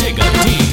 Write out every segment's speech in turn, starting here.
take a deep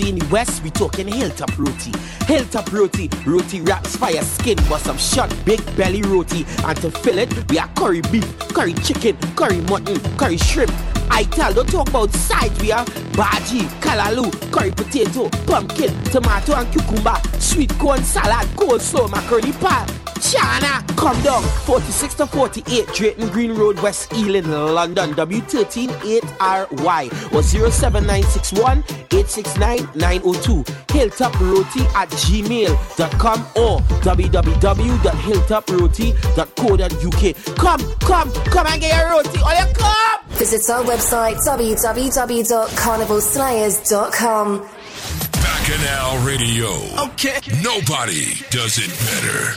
roti in the west, we talking hilltop roti. Hilltop roti, roti wraps fire skin, but some short big belly roti. And to fill it, we are curry beef, curry chicken, curry mutton, curry shrimp. I tell, don't talk about side We are bhaji, kalalu, curry potato, pumpkin, tomato and cucumber, sweet corn salad, coleslaw, macaroni pie. China, come down. 46 to 48, Drayton Green Road, West Ealing, London. W138RY or 07961 869-902 hilltoproti at gmail.com or www.hilltoproti.co.uk Come, come, come and get your roti on your come! Visit our website www.carnivalslayers.com Bacchanal Radio. Okay. Nobody does it better.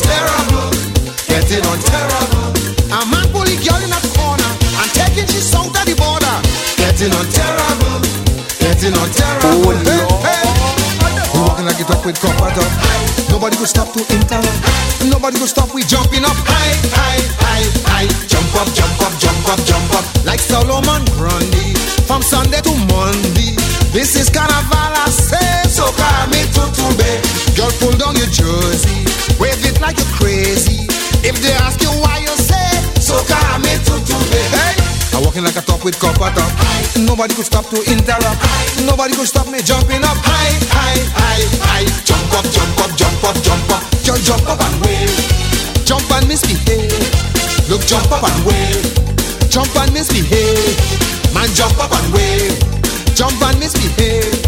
unbearable, getting unbearable. A man pulling girl in a corner and taking she south of the border, getting unbearable, getting unbearable. Oh, hey, hey. We're walking like it up with copper top. Nobody could stop to interrupt. Nobody could stop. We jumping up high, high, high, high. Jump up, jump up, jump up, jump up. Like Solomon Grundy from Sunday to Monday. This is Carnival, so call me to Girl, pull down your jersey wave it like you're crazy. If they ask you why, you say, Soca me tutu Hey, I'm walking like a top with copper top. Nobody could stop to interrupt. Aye. Nobody could stop me jumping up. High, high, high, high. Jump up, jump up, jump up, jump up. Just jump up and wave. Jump and misbehave. Look, jump up and wave. Jump and misbehave. Man, jump up and wave. Jump and misbehave.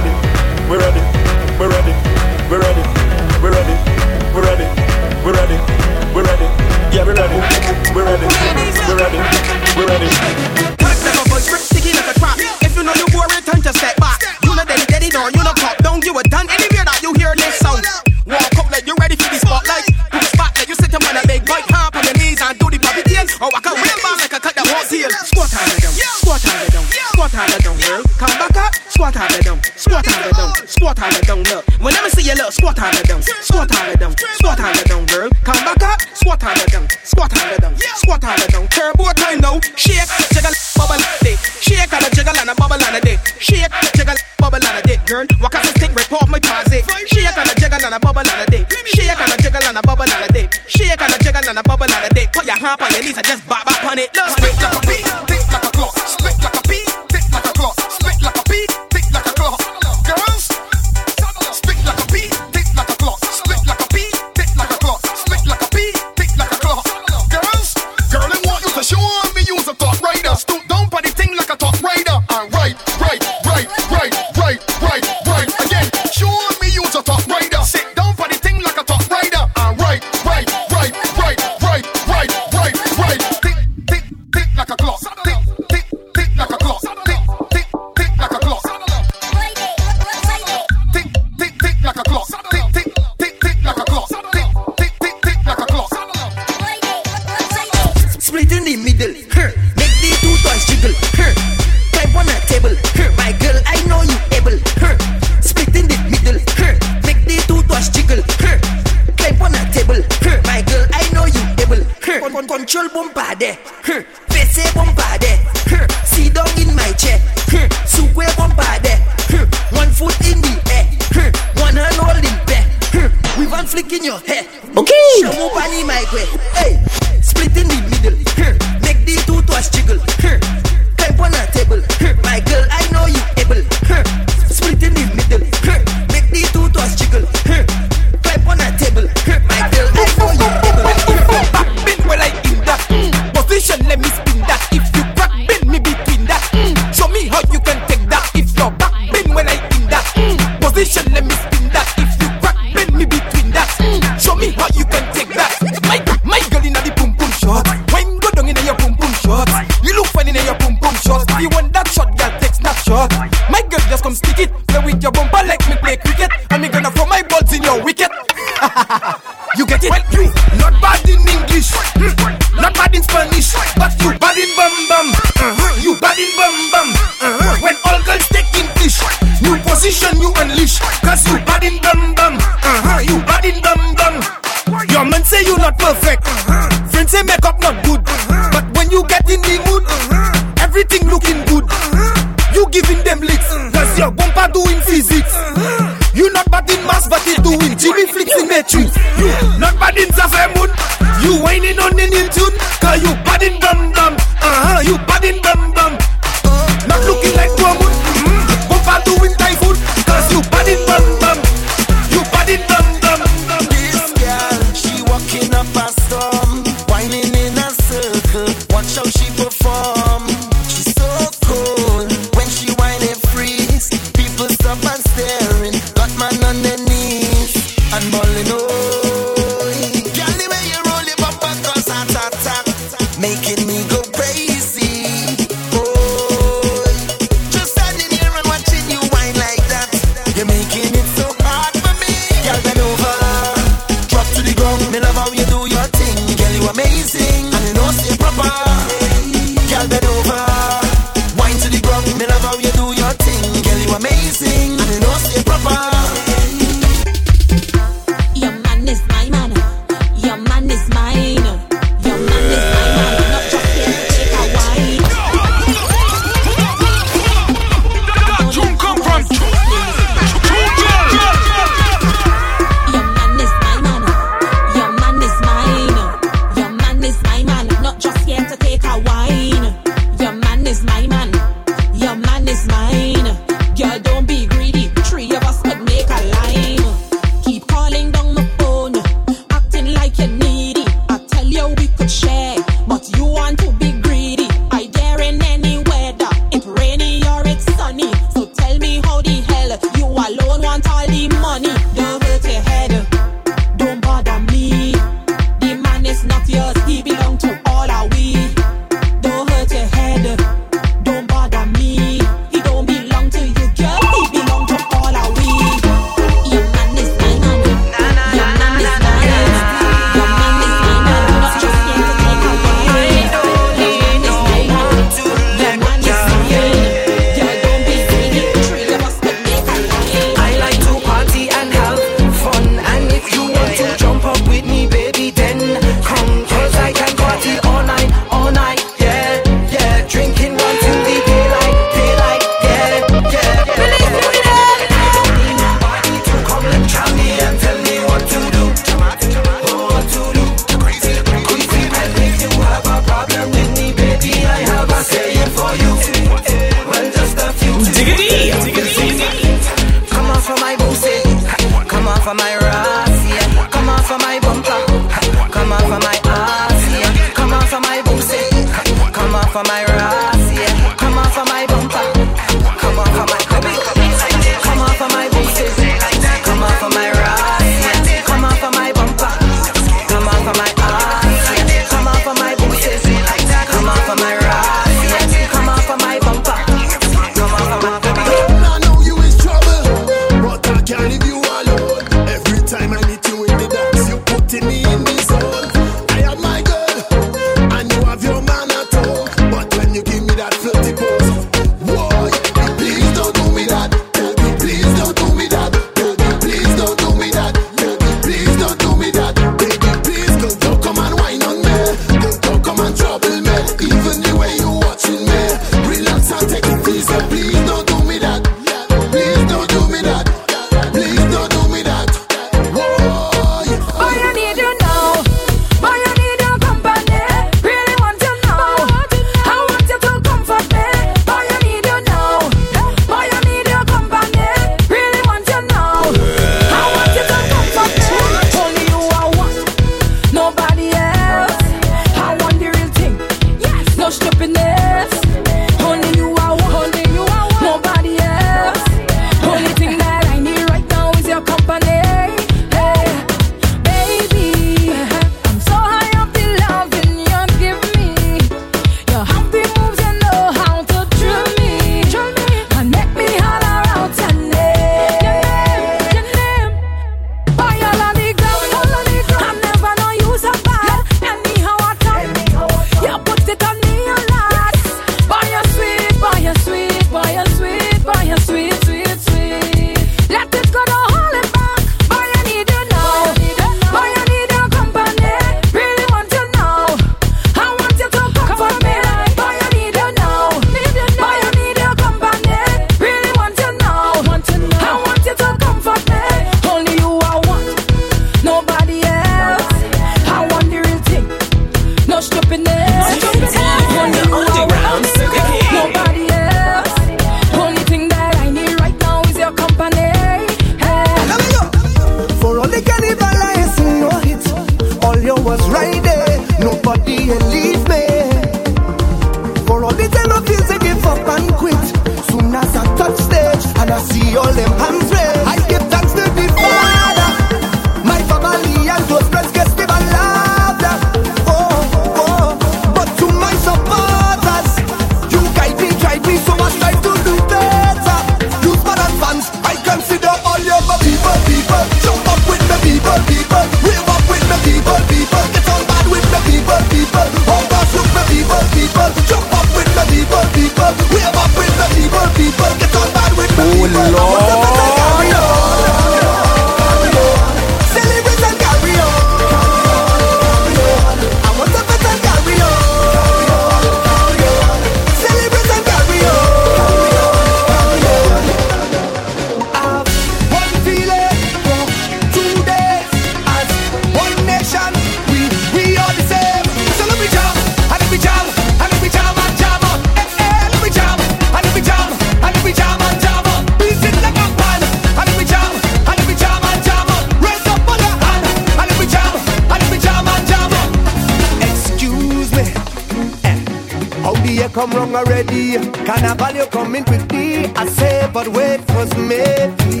Carnival, you coming with me. I say, but wait for maybe.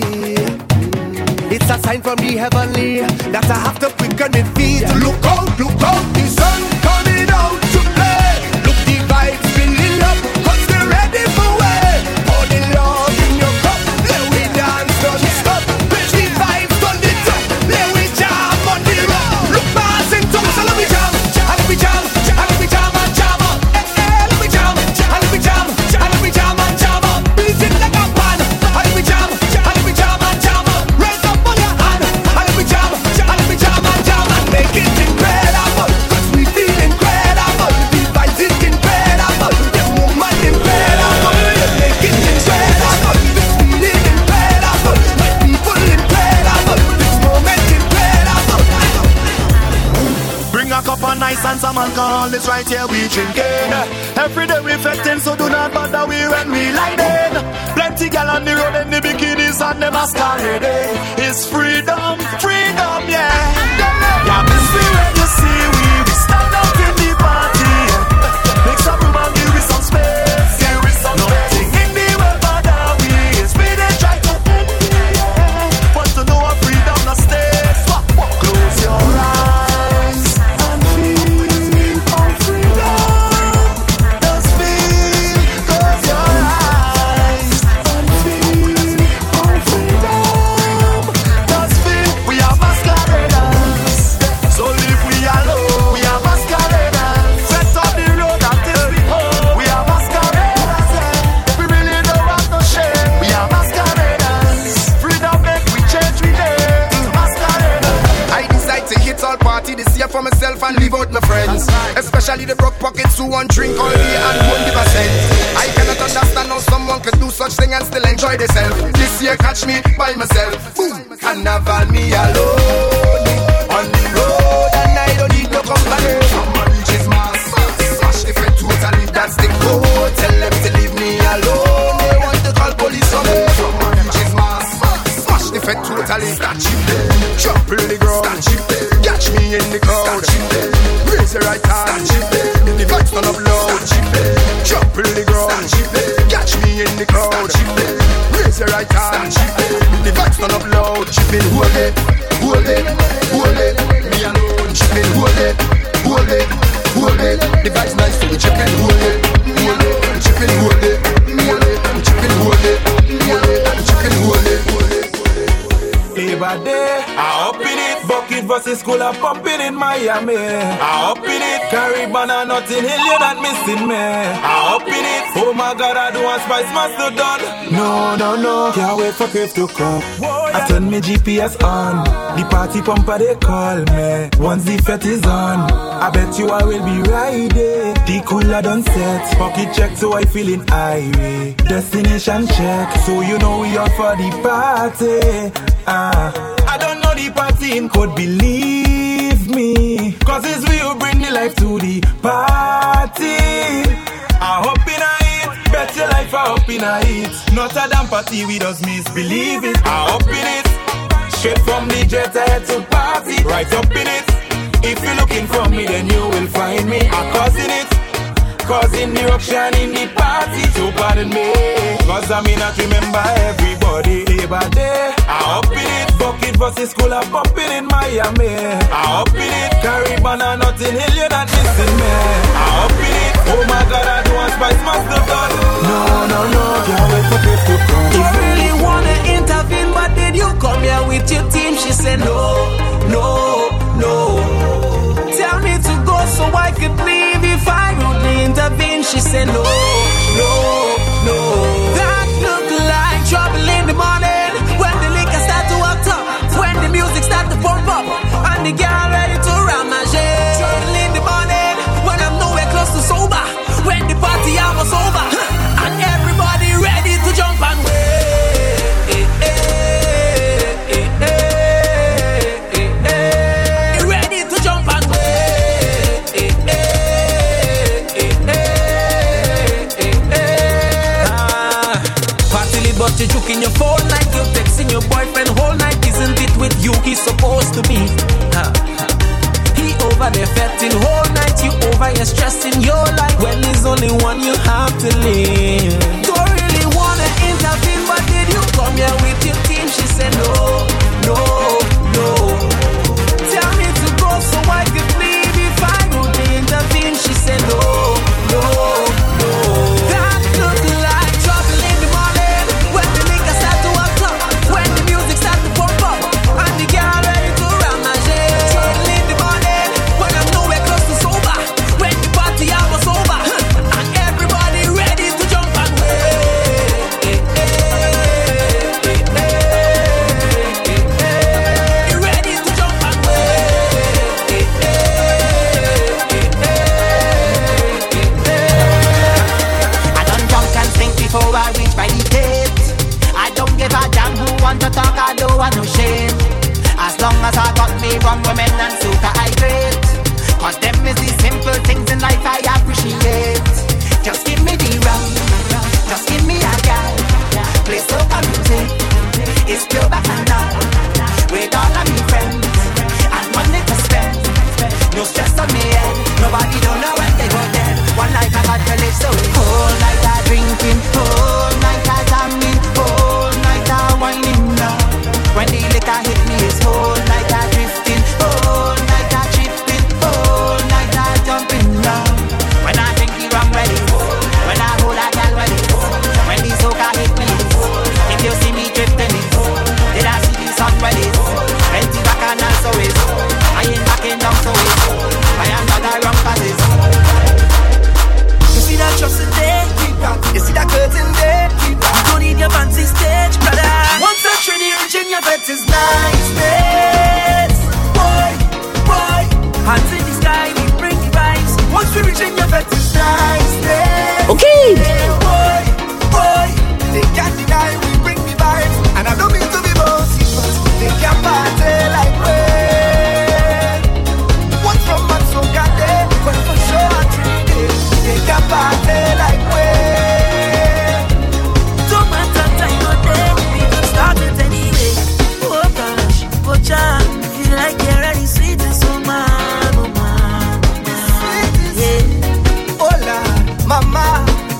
It's a sign from the heavenly that I have to quicken with thee. Party pumper, they call me. Once the fete is on, I bet you I will be riding. The cooler done set. Pocket check, so I feeling highway. Destination check, so you know we are for the party. Ah, uh, I don't know the party in code, believe me. Cause it's we who bring the life to the party. I hope in a it, bet your life I hope in a it. Not a damn party we just misbelieve it. I hope in it. Straight from the jet head to party, right up in it. If you're looking for me, then you will find me. I'm causing it, causing the ruction in the party. So pardon me, cause I may not remember everybody day by day. I up in it, bucket versus school, I'm popping in Miami. I up in it, Caribbean or nothing, hill, you're not missing me. I up in it, oh my god, I do want spice, must have done. No, no, no, can't wait for this to come come here with your team? She said, No, no, no. Tell me to go so I could leave if I would intervene. She said, No, no, no. That look like trouble in the morning when the liquor start to act up, when the music start to pump up, and the girl you he's supposed to be. He over there fetting whole night, you over here stressing your life. when he's only one you have to leave. Don't really wanna intervene, but did you come here with your team? She said no, no.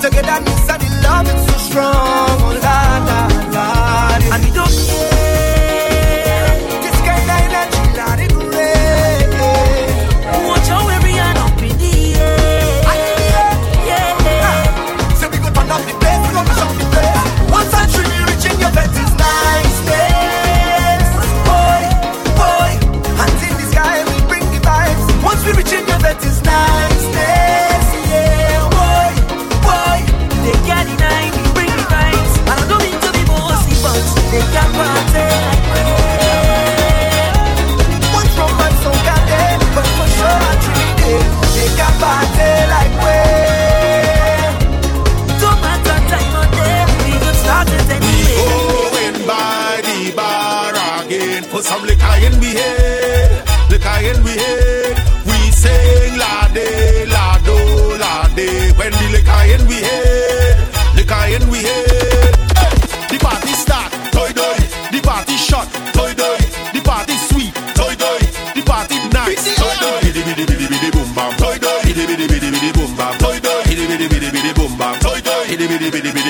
Togetherness and the love, it's so strong. bidi bidi bidi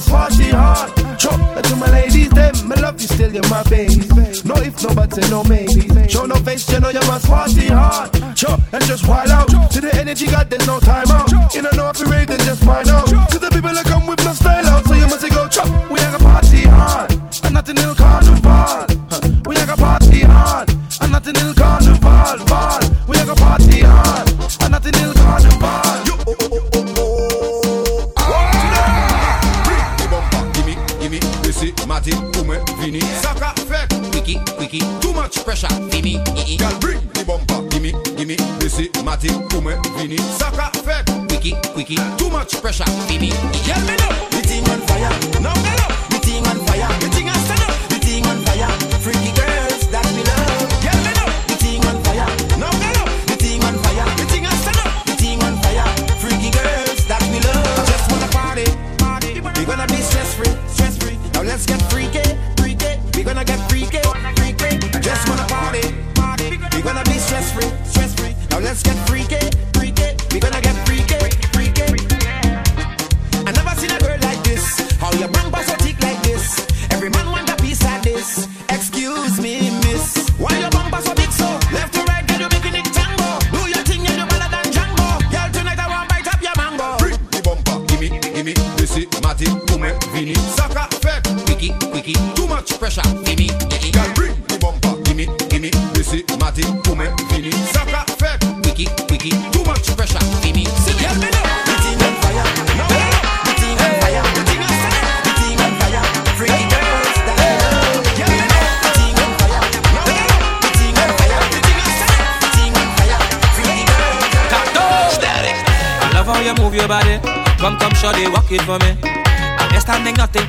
dance party hard. Chop to my ladies, them. I love you still, you're my baby. No if, no buts, and no maybe. Show no face, you know you must party hard. Chop and just wild out. To the energy, got there's no time out. You don't know if you rave, then just find out. To the people that come with my style out, so you must go chop. We are a party hard, and nothing will carnival. We are a party hard, and nothing will carnival. We are a party hard, and nothing will carnival. party, come, vini. Saka, wiki, wiki Too much pressure, baby.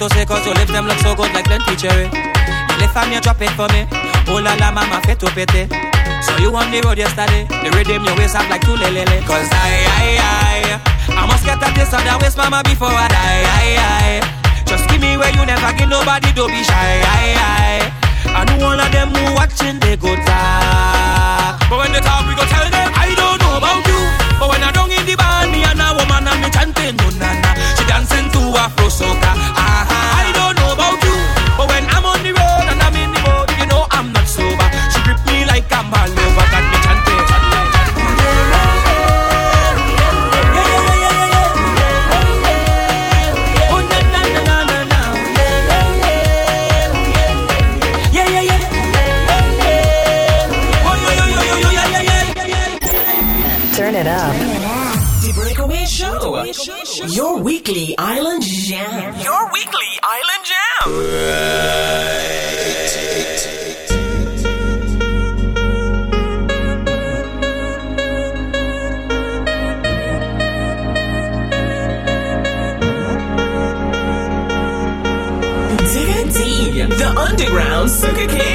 to say cause your lips them look so good like plenty cherry. You if I'm drop it for me Oh la la, mama, fit to pity. So you on the road yesterday The rhythm your waist up like two lelele Cause I, I, I I must get a taste of that waist, mama, before I die. I, I Just give me where you never give nobody, don't be shy. I, I I know all of them who watching, they go die. But when they talk, we go tell them I don't know about you. But when I don't in the band, me and a woman and me chanting, no na na. She dancing to Afro soca. it up. The Breakaway Show. Your weekly island jam. Your weekly island jam. The underground sugar king.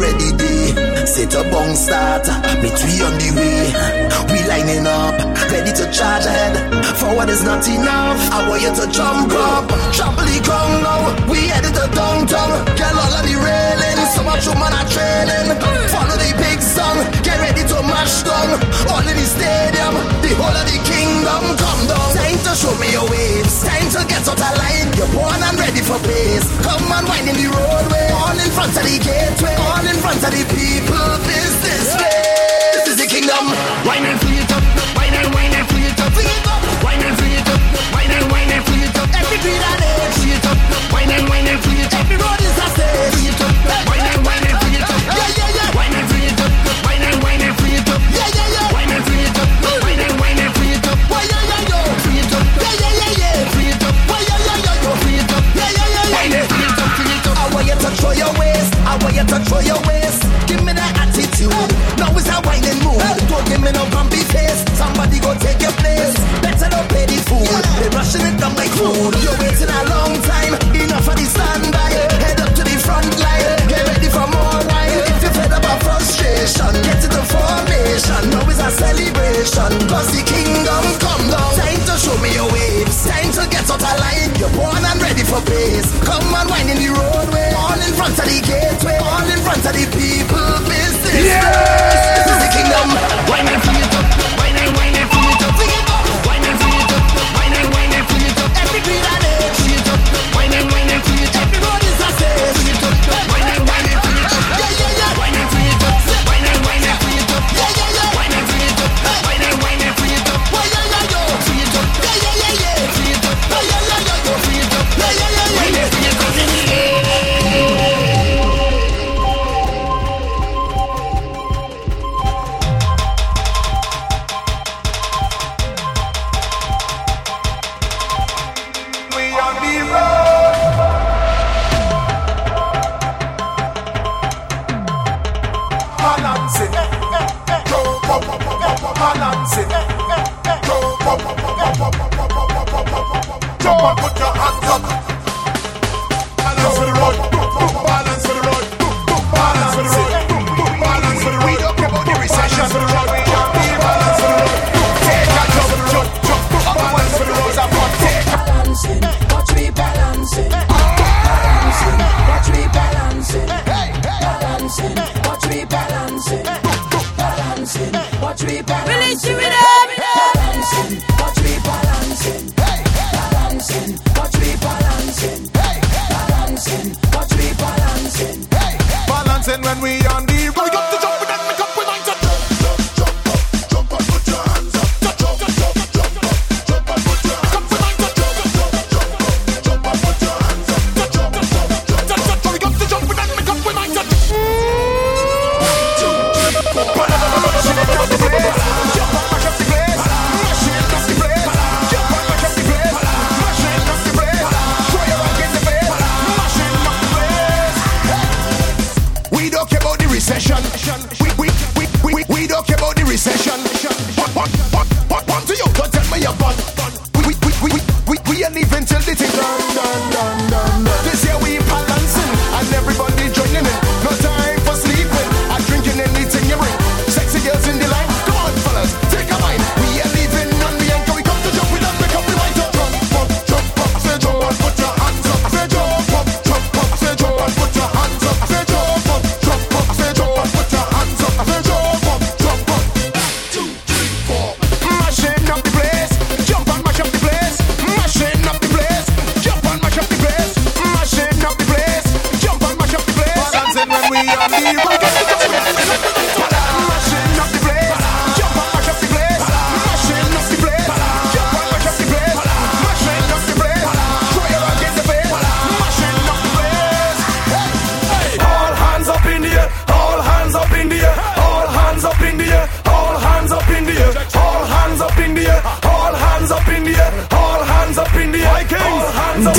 ready day. Set a bong start, me tree on the way. We lining up, ready to charge ahead. Forward is not enough. I want you to jump up, trample the now. We headed to downtown. Get all of the railing, so much human are training. Follow the big song, get ready to mash down. All in the stadium, the whole of the kingdom come down. Time to show me your waves, time to get out of line. You're born and ready for pace. Come on, windin' the roadway in front of the gateway, all in front of the people. this yeah. way. This is the kingdom. Wine and free it up, wine and wine and free it up, free it up. Wine and free it up, wine and wine and free it up. Every greed I age, free it up, wine and wine and free it up. for your way. to the people missing. Yeah!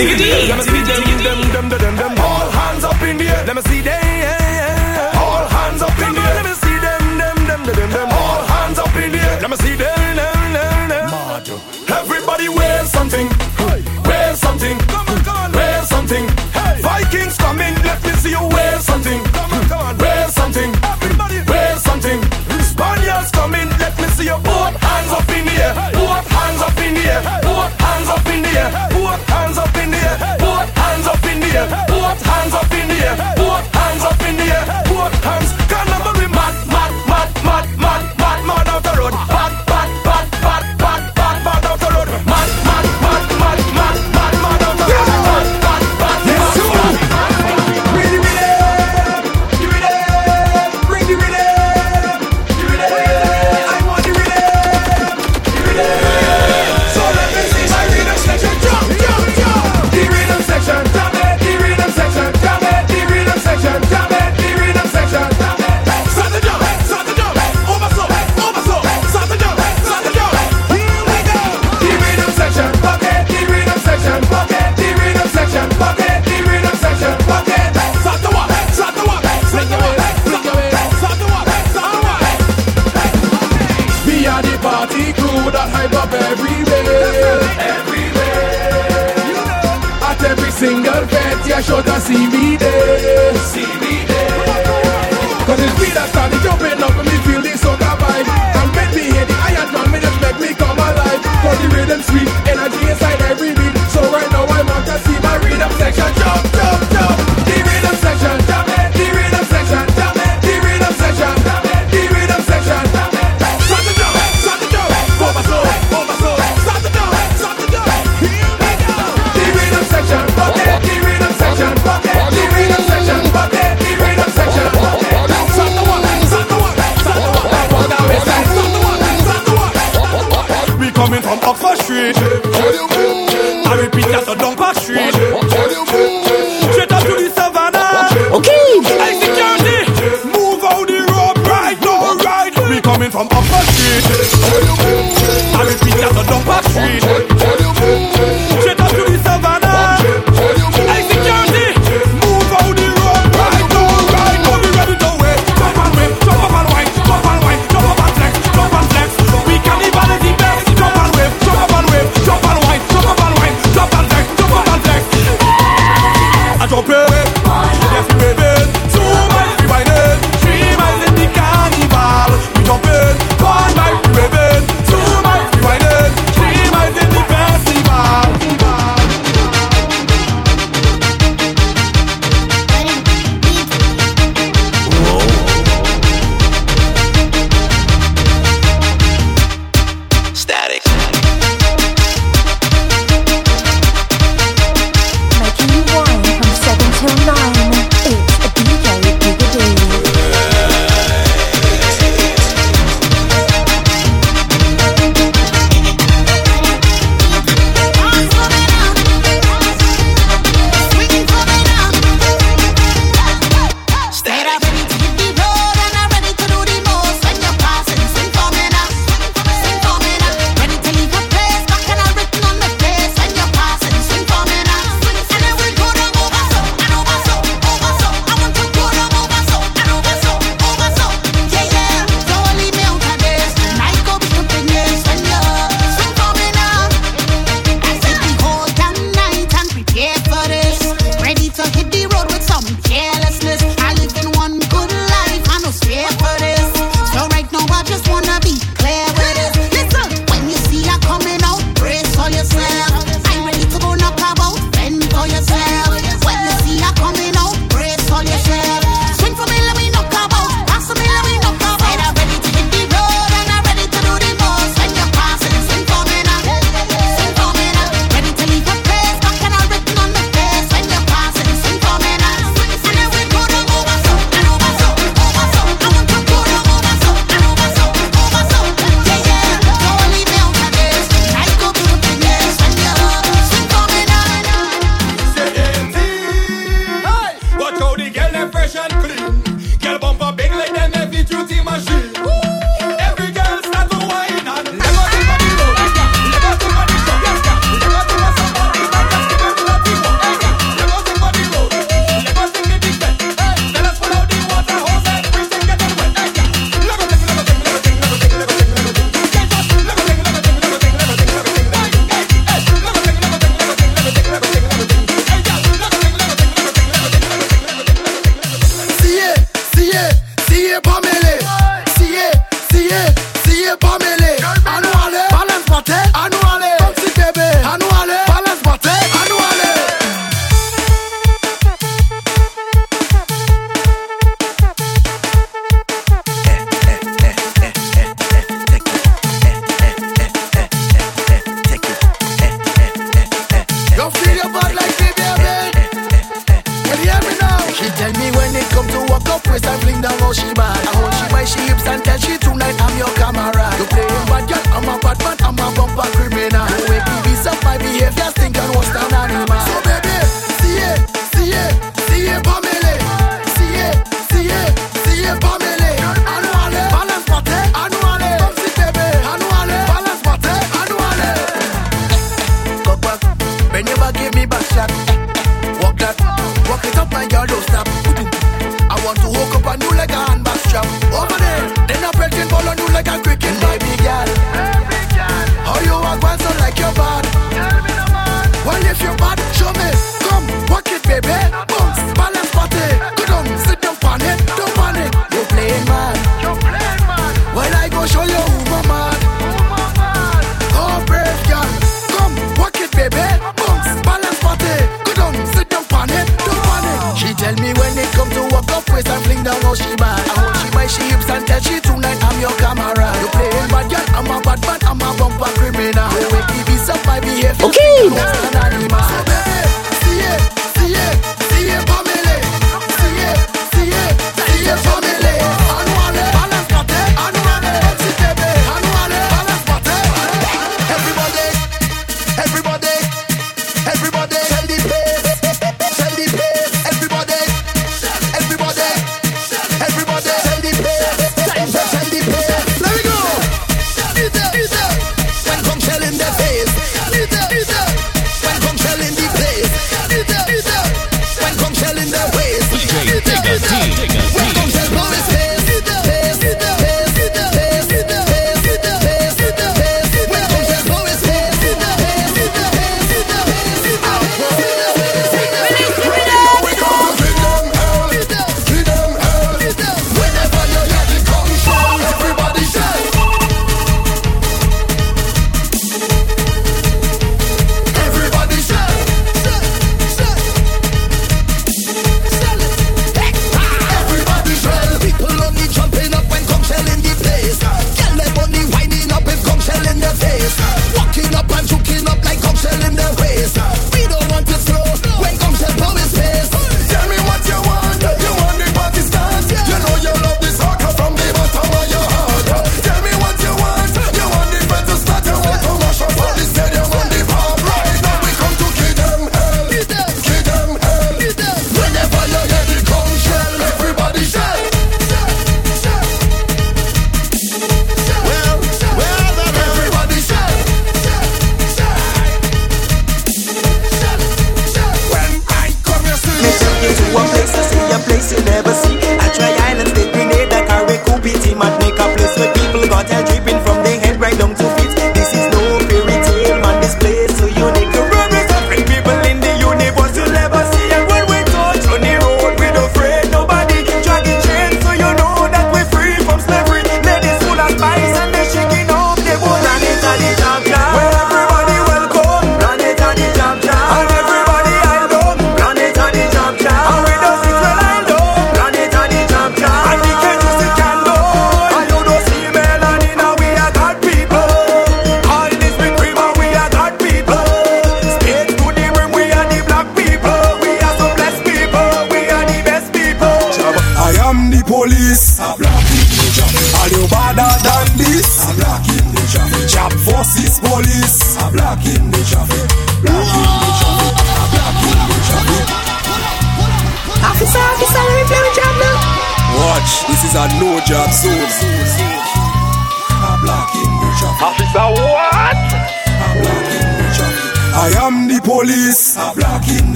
Dig it, Let me see them, them, them, them,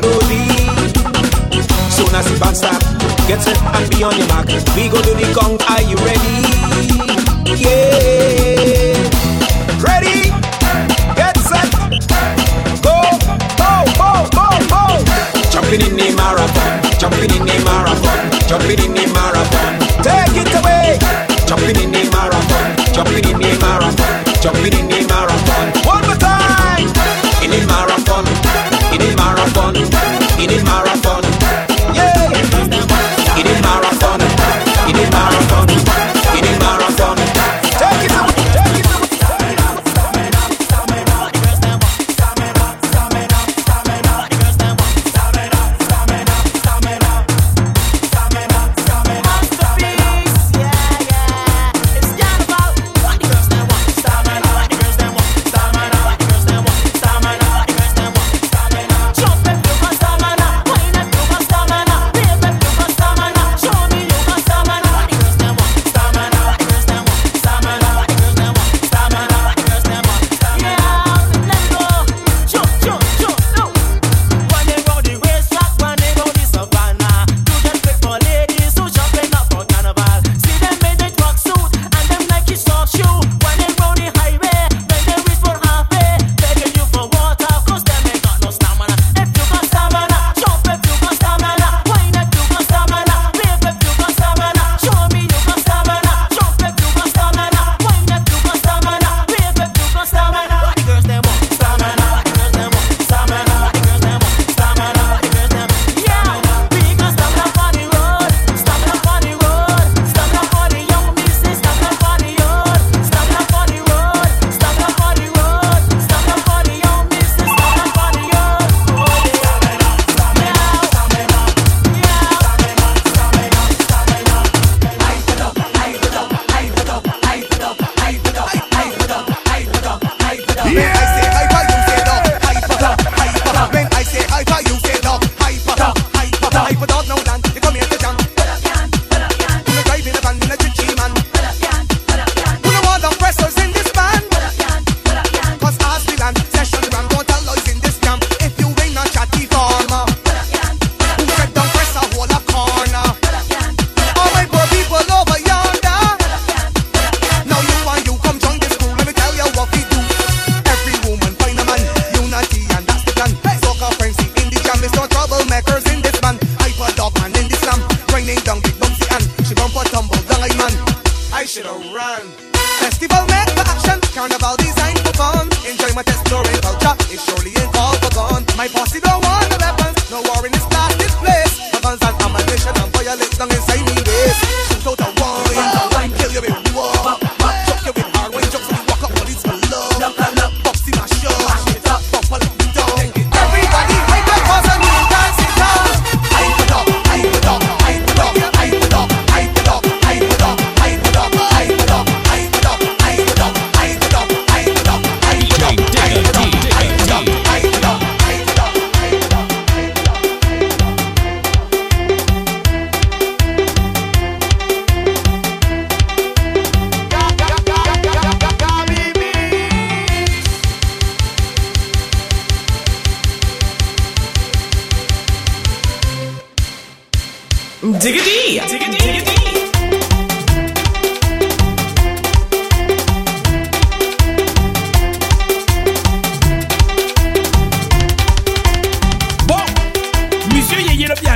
melody. Soon as the band start, get set and be on your mark. We go do the count. Are you ready? Yeah. Ready? Get set. Go, go, go, go, go. Jumping in the marathon. Jumping in the marathon. Jumping in the marathon. Take it away. Jumping in the marathon. Jumping in the marathon. Jumping in the marathon. in my mara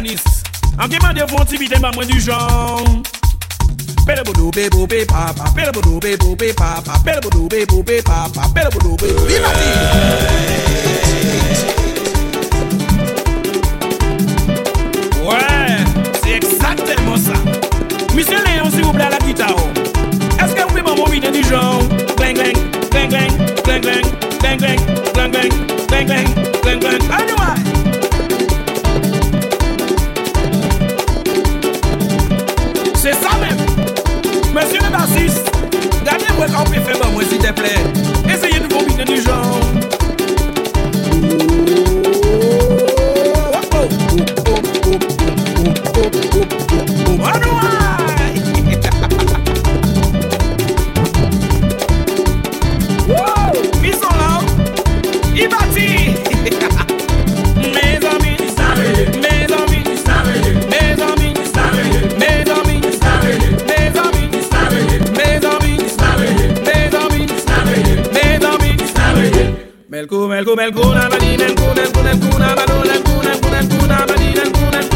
pianiste, en demandant pour un petit bit moi du genre. Papa, be papa, pele boudou papa, Ouais, c'est exactement ça. Monsieur Léon, s'il vous plaît, à la guitare. Est-ce que vous pouvez m'envoyer du genre. Monsieur le bassiste, gardez-moi quand on peut faire moi, s'il te plaît. Essayez de combiner du genre. alguna, alguna, alguna, alguna, alguna, alguna, alguna, alguna, alguna, alguna, alguna, alguna, alguna, alguna, alguna, alguna, alguna,